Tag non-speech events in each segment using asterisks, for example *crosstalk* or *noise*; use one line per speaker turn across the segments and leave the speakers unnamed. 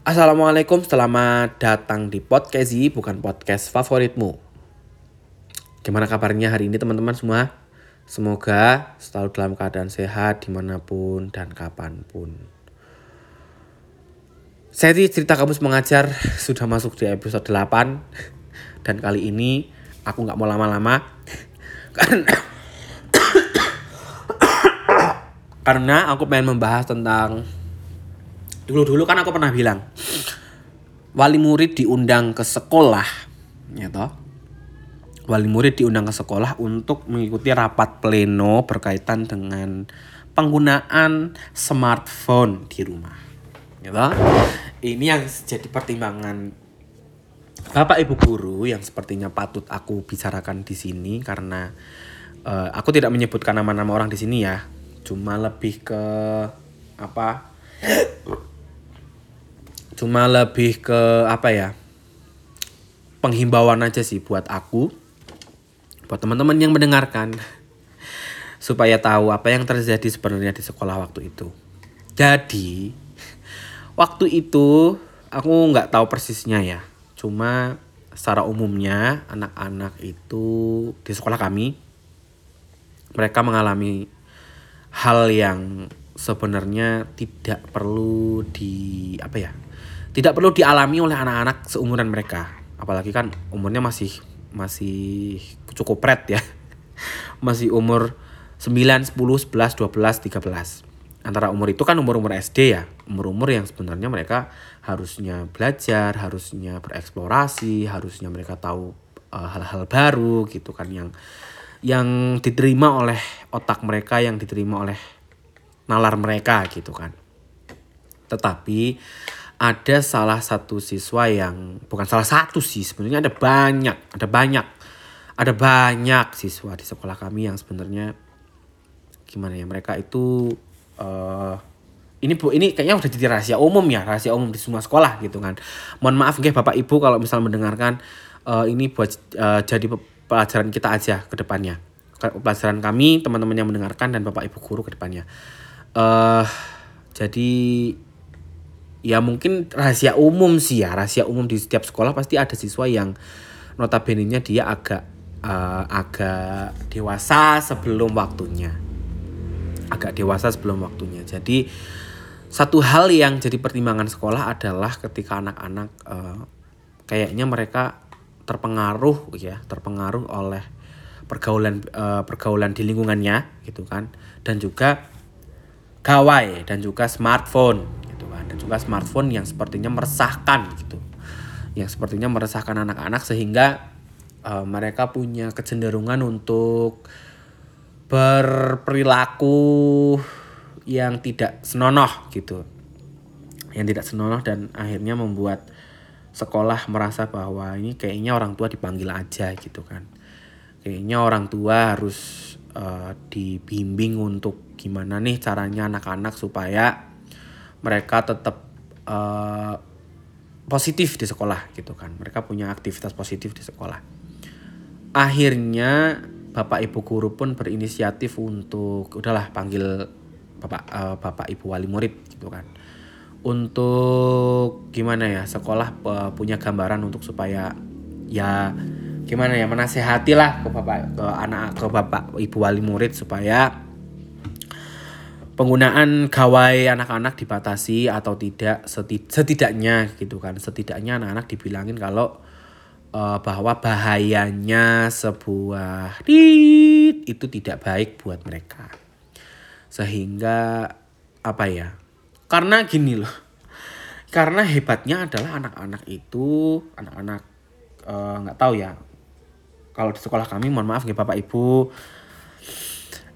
Assalamualaikum, selamat datang di podcast ini bukan podcast favoritmu. Gimana kabarnya hari ini teman-teman semua? Semoga selalu dalam keadaan sehat di mana pun dan kapan pun. Seri cerita kamus mengajar sudah masuk di episode 8 dan kali ini aku nggak mau lama-lama karena karena aku pengen membahas tentang dulu-dulu kan aku pernah bilang wali murid diundang ke sekolah ya toh. Wali murid diundang ke sekolah untuk mengikuti rapat pleno berkaitan dengan penggunaan smartphone di rumah ya toh. Ini yang jadi pertimbangan Bapak Ibu guru yang sepertinya patut aku bicarakan di sini karena uh, aku tidak menyebutkan nama-nama orang di sini ya. Cuma lebih ke apa cuma lebih ke apa ya penghimbauan aja sih buat aku buat teman-teman yang mendengarkan *laughs* supaya tahu apa yang terjadi sebenarnya di sekolah waktu itu. Jadi waktu itu aku nggak tahu persisnya ya. Cuma secara umumnya anak-anak itu di sekolah kami mereka mengalami hal yang sebenarnya tidak perlu di apa ya tidak perlu dialami oleh anak-anak seumuran mereka. Apalagi kan umurnya masih masih cukup red ya. *laughs* Masih umur 9, 10, 11, 12, 13 antara umur itu kan umur-umur SD ya. Umur-umur yang sebenarnya mereka harusnya belajar harusnya bereksplorasi harusnya mereka tahu eh, hal-hal uh, baru gitu kan yang yang diterima oleh otak mereka yang diterima oleh nalar mereka gitu kan. Tetapi ada salah satu siswa yang bukan salah satu sih sebenarnya ada banyak ada banyak ada banyak siswa di sekolah kami yang sebenarnya gimana ya mereka itu uh, ini bu ini kayaknya udah jadi rahasia umum ya rahasia umum di semua sekolah gitu kan. Mohon maaf nggih bapak ibu kalau misal mendengarkan uh, ini buat uh, jadi pelajaran kita aja ke depannya. Pelajaran kami teman-teman yang mendengarkan dan bapak ibu guru ke depannya uh, jadi ya mungkin rahasia umum sih ya. Rahasia umum di setiap sekolah pasti ada siswa yang notabene-nya dia agak uh, agak dewasa sebelum waktunya. Agak dewasa sebelum waktunya. Jadi satu hal yang jadi pertimbangan sekolah adalah ketika anak-anak uh, kayaknya mereka terpengaruh ya terpengaruh oleh pergaulan uh, pergaulan di lingkungannya gitu kan. Dan juga gawai dan juga smartphone dan juga smartphone yang sepertinya meresahkan gitu. Yang sepertinya meresahkan anak-anak sehingga uh, mereka punya kecenderungan untuk berperilaku yang tidak senonoh gitu. Yang tidak senonoh dan akhirnya membuat sekolah merasa bahwa ini kayaknya orang tua dipanggil aja gitu kan. Kayaknya orang tua harus uh, dibimbing untuk gimana nih caranya anak-anak supaya mereka tetap uh, positif di sekolah gitu kan. Mereka punya aktivitas positif di sekolah. Akhirnya bapak ibu guru pun berinisiatif untuk udahlah panggil bapak uh, bapak ibu wali murid gitu kan. Untuk gimana ya sekolah uh, punya gambaran untuk supaya ya gimana ya menasehati lah ke bapak ke anak ke bapak ibu wali murid supaya penggunaan gawai anak-anak dibatasi atau tidak setidaknya gitu kan. Setidaknya anak-anak dibilangin kalau uh, bahwa bahayanya sebuah dit itu tidak baik buat mereka. Sehingga apa ya karena gini loh karena hebatnya adalah anak-anak itu anak-anak eh, nggak uh, tahu ya kalau di sekolah kami mohon maaf ya bapak ibu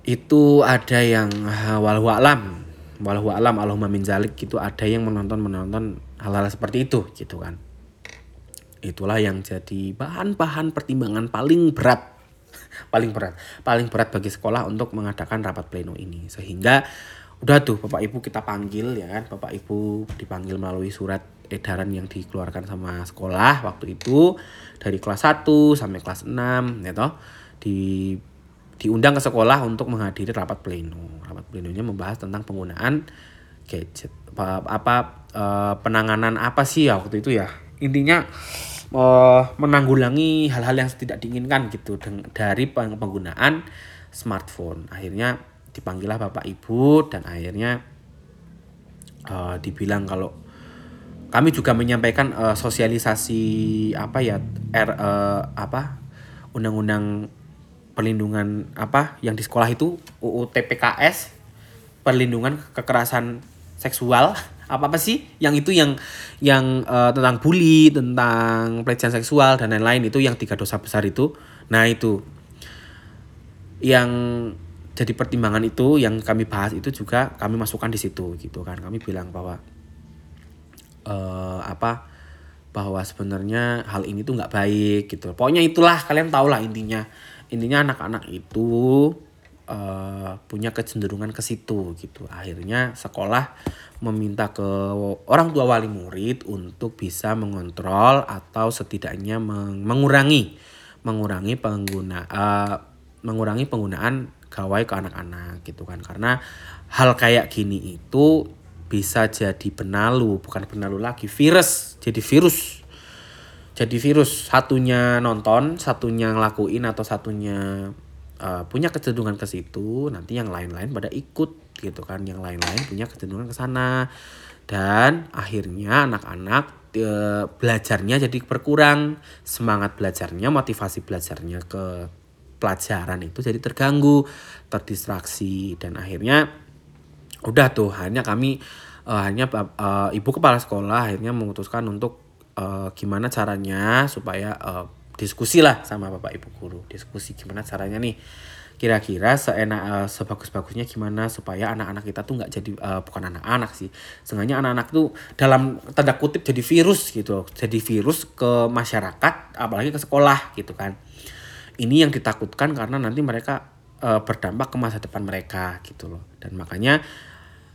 itu ada yang walau alam. Walau alam Allahumma min zalik. Gitu ada yang menonton menonton hal-hal seperti itu gitu kan. Itulah yang jadi bahan-bahan pertimbangan paling berat. *laughs* Paling berat. Paling berat bagi sekolah untuk mengadakan rapat pleno ini. Sehingga udah tuh bapak ibu kita panggil ya kan? Bapak ibu dipanggil melalui surat edaran yang dikeluarkan sama sekolah waktu itu dari kelas 1 sampai kelas 6 ya toh. Di diundang ke sekolah untuk menghadiri rapat pleno. Rapat plenonya membahas tentang penggunaan gadget. Apa, apa uh, penanganan apa sih ya waktu itu ya? Intinya uh, menanggulangi hal-hal yang tidak diinginkan gitu dari penggunaan smartphone. Akhirnya dipanggillah bapak ibu dan akhirnya uh, dibilang kalau kami juga menyampaikan uh, sosialisasi apa ya R uh, apa undang-undang perlindungan apa yang di sekolah itu UU TPKS perlindungan kekerasan seksual *laughs* apa apa sih? Yang itu yang yang uh, tentang bully tentang pelecehan seksual dan lain-lain itu yang tiga dosa besar itu. Nah itu. Yang jadi pertimbangan itu yang kami bahas itu juga kami masukkan di situ gitu kan. Kami bilang bahwa uh, apa bahwa sebenarnya hal ini tuh nggak baik gitu. Pokoknya itulah kalian tau lah intinya. Intinya anak-anak itu uh, punya kecenderungan ke situ gitu. Akhirnya sekolah meminta ke orang tua wali murid untuk bisa mengontrol atau setidaknya mengurangi mengurangi pengguna uh, mengurangi penggunaan gawai ke anak-anak gitu kan. Karena hal kayak gini itu bisa jadi penalu bukan penalu lagi virus jadi virus. Jadi virus satunya nonton satunya ngelakuin atau satunya uh, punya kecenderungan ke situ nanti yang lain-lain pada ikut gitu kan. Yang lain-lain punya kecenderungan ke sana. Dan akhirnya anak-anak e, belajarnya jadi berkurang. Semangat belajarnya motivasi belajarnya ke pelajaran itu jadi terganggu terdistraksi dan akhirnya udah tuh hanya kami uh, hanya uh, ibu kepala sekolah akhirnya memutuskan untuk uh, gimana caranya supaya uh, diskusi lah sama bapak ibu guru. Diskusi gimana caranya nih? Kira-kira seenak uh, sebagus-bagusnya gimana supaya anak-anak kita tuh nggak jadi uh, bukan anak-anak sih. Sengaja anak-anak tuh dalam tanda kutip jadi virus gitu jadi virus ke masyarakat apalagi ke sekolah gitu kan. Ini yang ditakutkan karena nanti mereka uh, berdampak ke masa depan mereka gitu loh. Dan makanya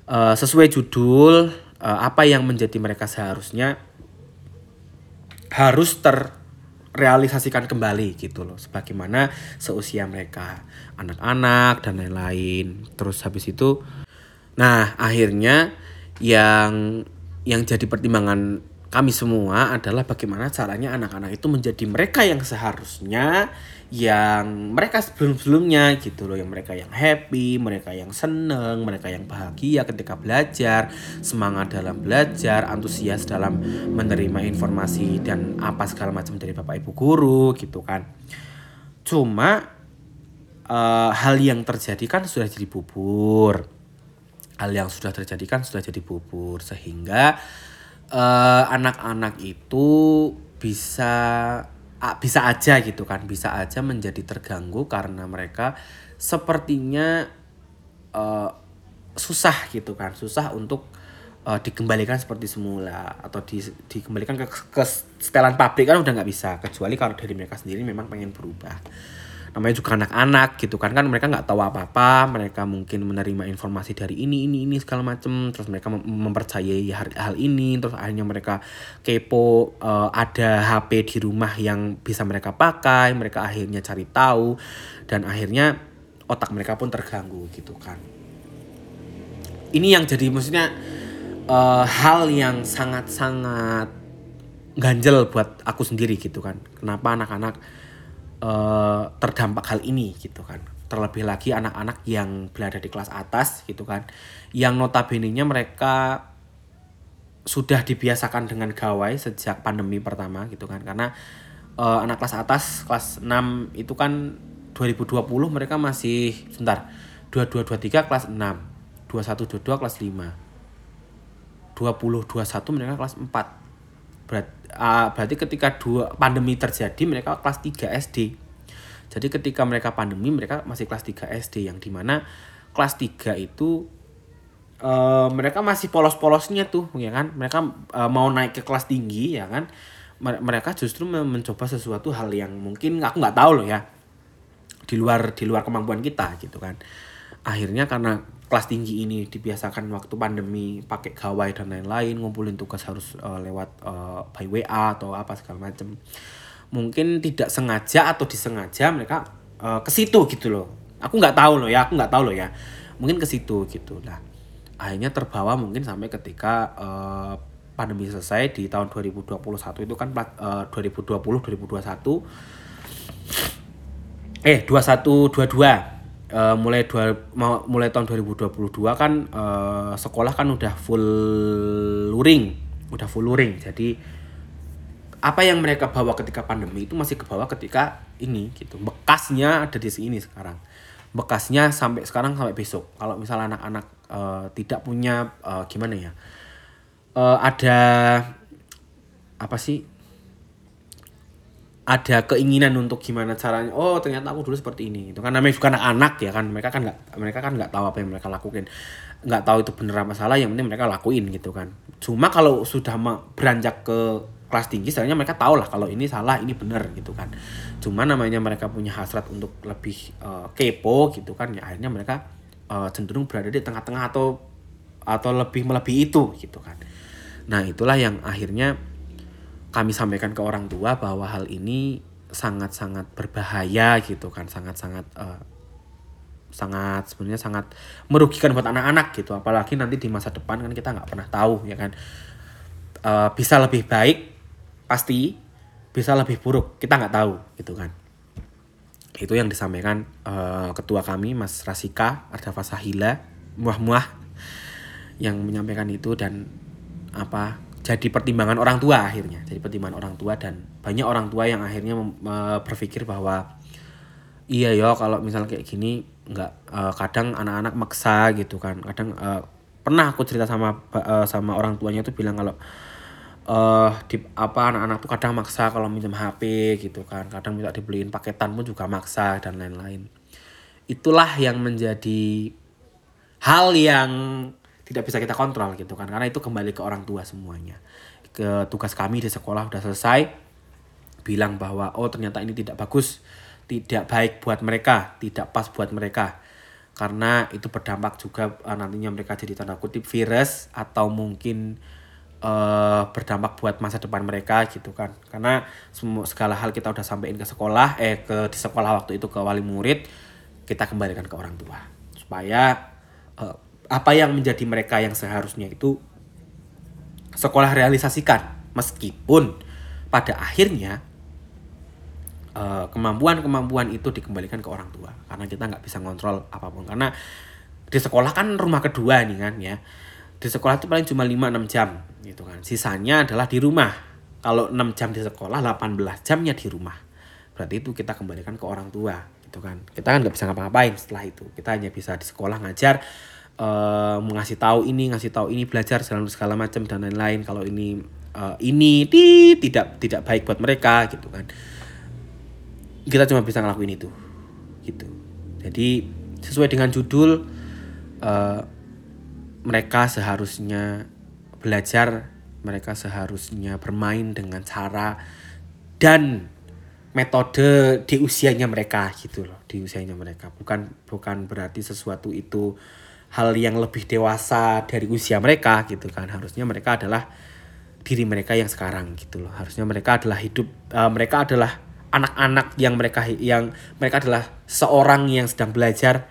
uh, sesuai judul uh, apa yang menjadi mereka seharusnya harus terrealisasikan kembali gitu loh. Sebagaimana seusia mereka anak-anak dan lain-lain. Terus habis itu nah akhirnya yang yang jadi pertimbangan kami semua adalah bagaimana caranya anak-anak itu menjadi mereka yang seharusnya yang mereka sebelum-sebelumnya gitu loh yang mereka yang happy, mereka yang seneng, mereka yang bahagia ketika belajar, semangat dalam belajar, antusias dalam menerima informasi dan apa segala macam dari bapak ibu guru gitu kan. Cuma uh, hal yang terjadi kan sudah jadi bubur. Hal yang sudah terjadi kan sudah jadi bubur sehingga eh, anak-anak uh, itu bisa bisa aja gitu kan bisa aja menjadi terganggu karena mereka sepertinya uh, susah gitu kan susah untuk uh, dikembalikan seperti semula atau di, dikembalikan ke, ke setelan pabrik kan udah nggak bisa kecuali kalau dari mereka sendiri memang pengen berubah namanya juga anak-anak gitu kan kan mereka nggak tahu apa-apa mereka mungkin menerima informasi dari ini ini ini segala macem terus mereka mem mempercayai hal, hal ini terus akhirnya mereka kepo uh, ada HP di rumah yang bisa mereka pakai mereka akhirnya cari tahu dan akhirnya otak mereka pun terganggu gitu kan. Ini yang jadi maksudnya uh, hal yang sangat-sangat ganjel buat aku sendiri gitu kan. Kenapa anak-anak uh, terdampak hal ini gitu kan. Terlebih lagi anak-anak yang berada di kelas atas gitu kan. Yang notabene-nya mereka sudah dibiasakan dengan gawai sejak pandemi pertama gitu kan. Karena uh, anak kelas atas kelas 6 itu kan 2020 mereka masih sebentar 2223 kelas 6 2122 kelas 5 2021 mereka kelas 4 Berat, uh, berarti ketika dua pandemi terjadi mereka kelas 3 SD. Jadi ketika mereka pandemi mereka masih kelas 3 SD yang di mana kelas 3 itu uh, mereka masih polos-polosnya tuh ya kan. Mereka uh, mau naik ke kelas tinggi ya kan. Mereka justru mencoba sesuatu hal yang mungkin aku nggak tahu loh ya. Di luar di luar kemampuan kita gitu kan. Akhirnya karena kelas tinggi ini dibiasakan waktu pandemi pakai gawai dan lain-lain ngumpulin tugas harus uh, lewat uh, by WA atau apa segala macam mungkin tidak sengaja atau disengaja mereka uh, ke situ gitu loh. Aku nggak tahu loh ya aku nggak tahu loh ya. Mungkin ke situ gitu. Lah akhirnya terbawa mungkin sampai ketika uh, pandemi selesai di tahun 2021 itu kan uh, 2020 2021 eh 21 22 uh, mulai dua mulai tahun 2022 kan uh, sekolah kan udah full luring udah full luring. Jadi apa yang mereka bawa ketika pandemi itu masih kebawa ketika ini gitu. Bekasnya ada di sini sekarang. Bekasnya sampai sekarang sampai besok. Kalau misalnya anak-anak uh, tidak punya uh, gimana ya? Uh, ada apa sih ada keinginan untuk gimana caranya oh ternyata aku dulu seperti ini itu kan. Namanya juga anak-anak ya kan. Mereka kan nggak mereka kan nggak tahu apa yang mereka lakukan nggak tahu itu bener apa salah yang penting mereka lakuin gitu kan. Cuma kalau sudah beranjak ke kelas tinggi sebenarnya mereka tahu lah kalau ini salah ini benar gitu kan. Cuma namanya mereka punya hasrat untuk lebih uh, kepo gitu kan ya akhirnya mereka uh, cenderung berada di tengah-tengah atau atau lebih melebihi itu gitu kan. Nah itulah yang akhirnya kami sampaikan ke orang tua bahwa hal ini sangat-sangat berbahaya gitu kan sangat-sangat uh, sangat sebenarnya sangat merugikan buat anak-anak gitu. Apalagi nanti di masa depan kan kita nggak pernah tahu ya kan? Uh, bisa lebih baik pasti bisa lebih buruk. Kita nggak tahu gitu kan. Itu yang disampaikan uh, ketua kami Mas Rasika Ardafa Sahila muah-muah yang menyampaikan itu dan apa jadi pertimbangan orang tua akhirnya jadi pertimbangan orang tua dan banyak orang tua yang akhirnya berpikir bahwa iya yo kalau misal kayak gini nggak uh, kadang anak-anak maksa gitu kan. Kadang uh, pernah aku cerita sama uh, sama orang tuanya tuh bilang kalau uh, di apa anak-anak tuh kadang maksa kalau minjem HP gitu kan kadang minta dibeliin paketan pun juga maksa dan lain-lain. Itulah yang menjadi hal yang tidak bisa kita kontrol gitu kan. Karena itu kembali ke orang tua semuanya. Ke tugas kami di sekolah udah selesai bilang bahwa oh ternyata ini tidak bagus tidak baik buat mereka tidak pas buat mereka. Karena itu berdampak juga uh, nantinya mereka jadi tanda kutip virus atau mungkin uh, berdampak buat masa depan mereka gitu kan. Karena semua segala hal kita udah sampein ke sekolah eh ke di sekolah waktu itu ke wali murid kita kembalikan ke orang tua. Supaya uh, apa yang menjadi mereka yang seharusnya itu sekolah realisasikan. Meskipun pada akhirnya eh, kemampuan-kemampuan itu dikembalikan ke orang tua. Karena kita nggak bisa ngontrol apa pun. Karena di sekolah kan rumah kedua nih kan ya. Di sekolah itu paling cuma 5-6 jam gitu kan. Sisanya adalah di rumah. Kalau 6 jam di sekolah 18 jamnya di rumah. Berarti itu kita kembalikan ke orang tua gitu kan. Kita kan nggak bisa ngapa-ngapain setelah itu. Kita hanya bisa di sekolah ngajar uh, mengasih tahu ini ngasih tahu ini belajar segala segala macam dan lain-lain. Kalau ini uh, ini di, tidak tidak baik buat mereka gitu kan. Kita cuma bisa ngelakuin itu gitu. Jadi sesuai dengan judul uh, mereka seharusnya belajar mereka seharusnya bermain dengan cara dan metode di usianya mereka gitu loh di usianya mereka. Bukan bukan berarti sesuatu itu hal yang lebih dewasa dari usia mereka gitu kan. Harusnya mereka adalah diri mereka yang sekarang gitu loh. Harusnya mereka adalah hidup uh, mereka adalah anak-anak yang mereka yang mereka adalah seorang yang sedang belajar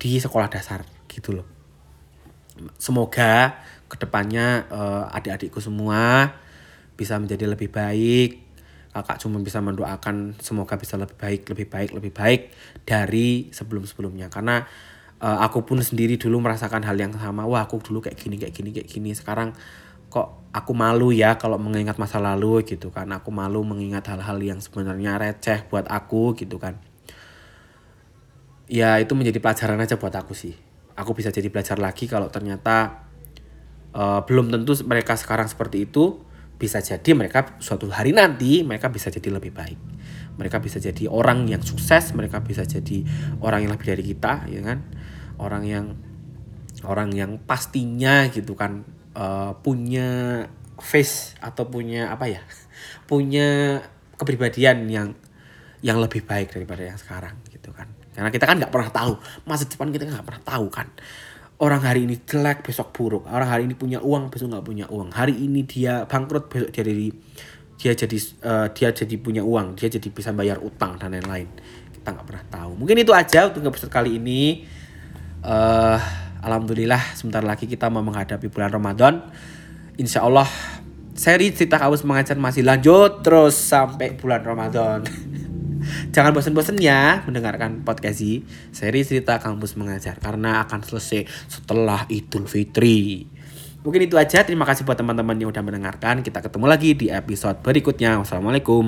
di sekolah dasar gitu loh. Semoga ke depannya uh, adik-adikku semua bisa menjadi lebih baik. Kakak cuma bisa mendoakan semoga bisa lebih baik lebih baik lebih baik dari sebelum-sebelumnya. Karena uh, aku pun sendiri dulu merasakan hal yang sama. Wah aku dulu kayak gini kayak gini kayak gini. Sekarang kok aku malu ya kalau mengingat masa lalu gitu kan. Aku malu mengingat hal-hal yang sebenarnya receh buat aku gitu kan. Ya itu menjadi pelajaran aja buat aku sih. Aku bisa jadi belajar lagi kalau ternyata uh, belum tentu mereka sekarang seperti itu. Bisa jadi mereka suatu hari nanti mereka bisa jadi lebih baik mereka bisa jadi orang yang sukses mereka bisa jadi orang yang lebih dari kita ya kan? Orang yang orang yang pastinya gitu kan uh, punya face atau punya apa ya? *laughs* Punya kepribadian yang yang lebih baik daripada yang sekarang gitu kan. Karena kita kan nggak pernah tahu masa depan kita nggak pernah tahu kan. Orang hari ini jelek besok buruk. Orang hari ini punya uang besok nggak punya uang. Hari ini dia bangkrut besok dia jadi dia jadi uh, dia jadi punya uang dia jadi bisa bayar utang dan lain-lain kita nggak pernah tahu mungkin itu aja untuk episode kali ini uh, alhamdulillah sebentar lagi kita mau menghadapi bulan Ramadan insya Allah seri cerita kampus mengajar masih lanjut terus sampai bulan Ramadan. *laughs* Jangan bosan-bosan ya mendengarkan podcast ini, seri cerita kampus mengajar karena akan selesai setelah Idul Fitri. Mungkin itu aja. Terima kasih buat teman-teman yang udah mendengarkan. Kita ketemu lagi di episode berikutnya. Wassalamualaikum.